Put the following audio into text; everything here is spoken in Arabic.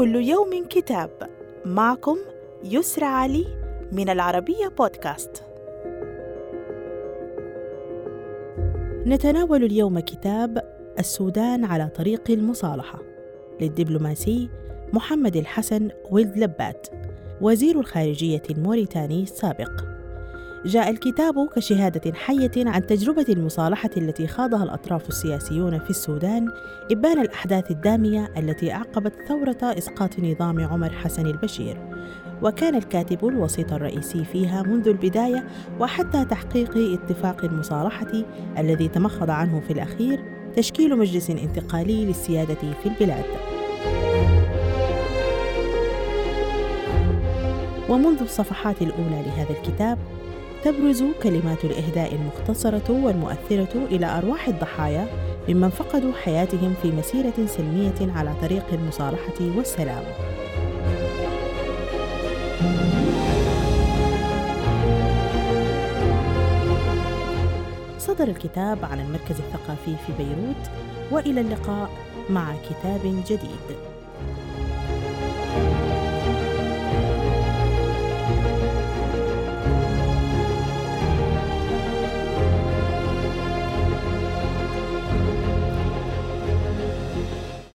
كل يوم كتاب معكم يسرى علي من العربية بودكاست. نتناول اليوم كتاب السودان على طريق المصالحة للدبلوماسي محمد الحسن ولد لبات وزير الخارجية الموريتاني السابق. جاء الكتاب كشهادة حية عن تجربة المصالحة التي خاضها الأطراف السياسيون في السودان إبان الأحداث الدامية التي أعقبت ثورة إسقاط نظام عمر حسن البشير وكان الكاتب الوسيط الرئيسي فيها منذ البداية وحتى تحقيق اتفاق المصالحة الذي تمخض عنه في الأخير تشكيل مجلس انتقالي للسيادة في البلاد. ومنذ الصفحات الأولى لهذا الكتاب تبرز كلمات الإهداء المختصرة والمؤثرة إلى أرواح الضحايا ممن فقدوا حياتهم في مسيرة سلمية على طريق المصالحة والسلام. صدر الكتاب عن المركز الثقافي في بيروت وإلى اللقاء مع كتاب جديد